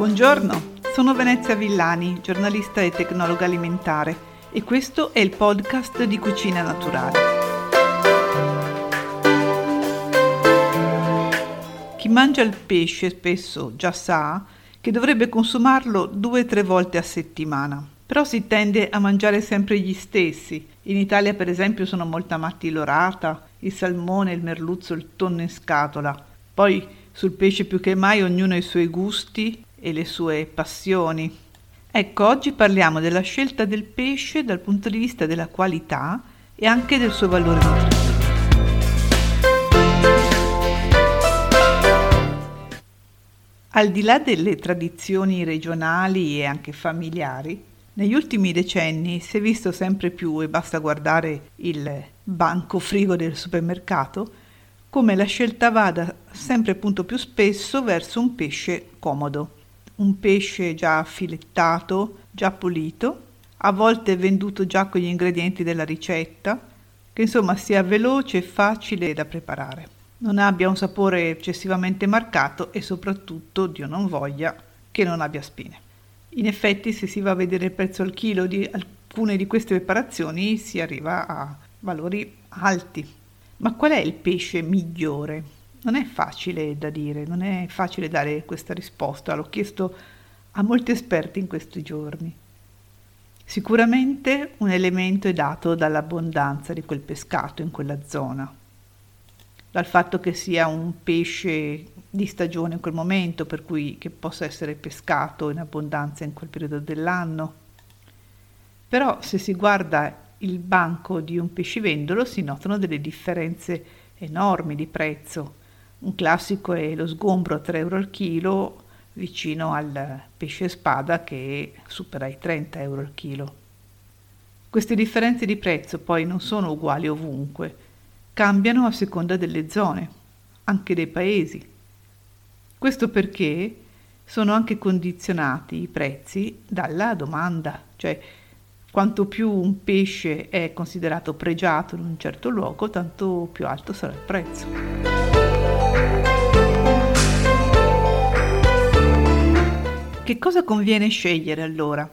Buongiorno, sono Venezia Villani, giornalista e tecnologa alimentare e questo è il podcast di Cucina Naturale. Chi mangia il pesce spesso già sa che dovrebbe consumarlo due o tre volte a settimana, però si tende a mangiare sempre gli stessi. In Italia per esempio sono molto amati l'orata, il salmone, il merluzzo, il tonno in scatola. Poi sul pesce più che mai ognuno ha i suoi gusti e le sue passioni. Ecco, oggi parliamo della scelta del pesce dal punto di vista della qualità e anche del suo valore nutritivo. Al di là delle tradizioni regionali e anche familiari, negli ultimi decenni si è visto sempre più, e basta guardare il banco frigo del supermercato, come la scelta vada sempre più spesso verso un pesce comodo un pesce già filettato, già pulito, a volte venduto già con gli ingredienti della ricetta, che insomma sia veloce e facile da preparare. Non abbia un sapore eccessivamente marcato e soprattutto, Dio non voglia, che non abbia spine. In effetti, se si va a vedere il prezzo al chilo di alcune di queste preparazioni, si arriva a valori alti. Ma qual è il pesce migliore? Non è facile da dire, non è facile dare questa risposta, l'ho chiesto a molti esperti in questi giorni. Sicuramente un elemento è dato dall'abbondanza di quel pescato in quella zona, dal fatto che sia un pesce di stagione in quel momento, per cui che possa essere pescato in abbondanza in quel periodo dell'anno. Però se si guarda il banco di un pescivendolo si notano delle differenze enormi di prezzo un classico è lo sgombro a 3 euro al chilo vicino al pesce spada che supera i 30 euro al chilo. Queste differenze di prezzo poi non sono uguali ovunque, cambiano a seconda delle zone, anche dei paesi. Questo perché sono anche condizionati i prezzi dalla domanda, cioè quanto più un pesce è considerato pregiato in un certo luogo, tanto più alto sarà il prezzo. Che cosa conviene scegliere allora?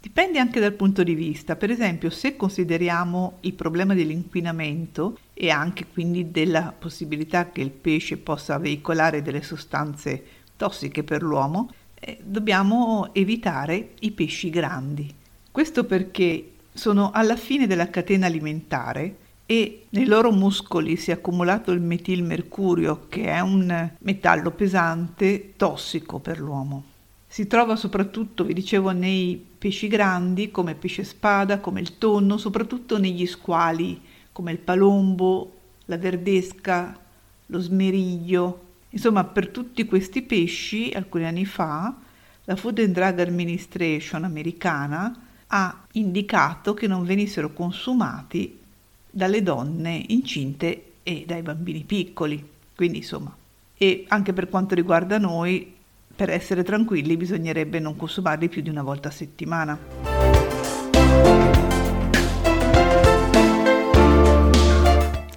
Dipende anche dal punto di vista, per esempio se consideriamo il problema dell'inquinamento e anche quindi della possibilità che il pesce possa veicolare delle sostanze tossiche per l'uomo, eh, dobbiamo evitare i pesci grandi. Questo perché sono alla fine della catena alimentare e nei loro muscoli si è accumulato il metilmercurio che è un metallo pesante tossico per l'uomo. Si trova soprattutto, vi dicevo, nei pesci grandi come pesce spada, come il tonno, soprattutto negli squali come il palombo, la verdesca, lo smeriglio. Insomma, per tutti questi pesci, alcuni anni fa, la Food and Drug Administration americana ha indicato che non venissero consumati dalle donne incinte e dai bambini piccoli. Quindi, insomma, e anche per quanto riguarda noi, per essere tranquilli bisognerebbe non consumarli più di una volta a settimana.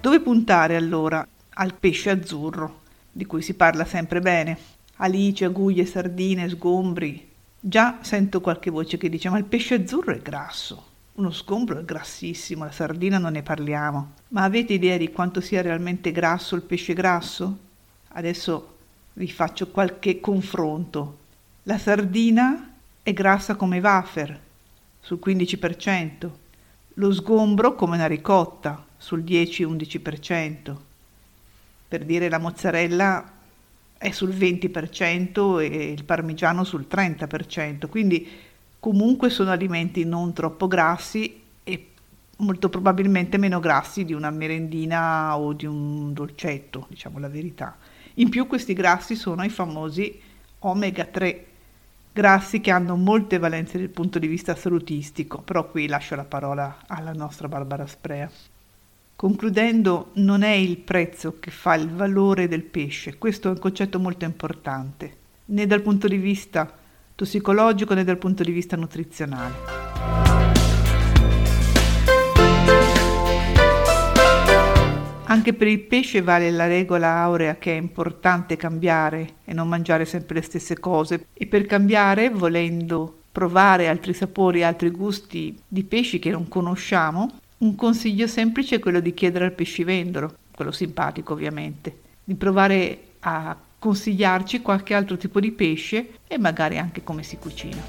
Dove puntare allora? Al pesce azzurro, di cui si parla sempre bene. Alice, aguglie, sardine, sgombri. Già sento qualche voce che dice ma il pesce azzurro è grasso. Uno sgombro è grassissimo, la sardina non ne parliamo. Ma avete idea di quanto sia realmente grasso il pesce grasso? Adesso vi faccio qualche confronto. La sardina è grassa come wafer, sul 15%, lo sgombro come una ricotta, sul 10-11%. Per dire la mozzarella è sul 20% e il parmigiano sul 30%, quindi comunque sono alimenti non troppo grassi e molto probabilmente meno grassi di una merendina o di un dolcetto, diciamo la verità. In più questi grassi sono i famosi omega 3, grassi che hanno molte valenze dal punto di vista salutistico, però qui lascio la parola alla nostra Barbara Sprea. Concludendo, non è il prezzo che fa il valore del pesce, questo è un concetto molto importante, né dal punto di vista tossicologico né dal punto di vista nutrizionale. Anche per il pesce vale la regola aurea che è importante cambiare e non mangiare sempre le stesse cose e per cambiare, volendo provare altri sapori, altri gusti di pesci che non conosciamo, un consiglio semplice è quello di chiedere al pescivendolo, quello simpatico ovviamente, di provare a consigliarci qualche altro tipo di pesce e magari anche come si cucina.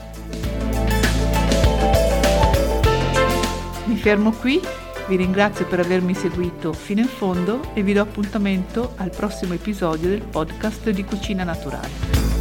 Mi fermo qui, vi ringrazio per avermi seguito fino in fondo e vi do appuntamento al prossimo episodio del podcast di Cucina Naturale.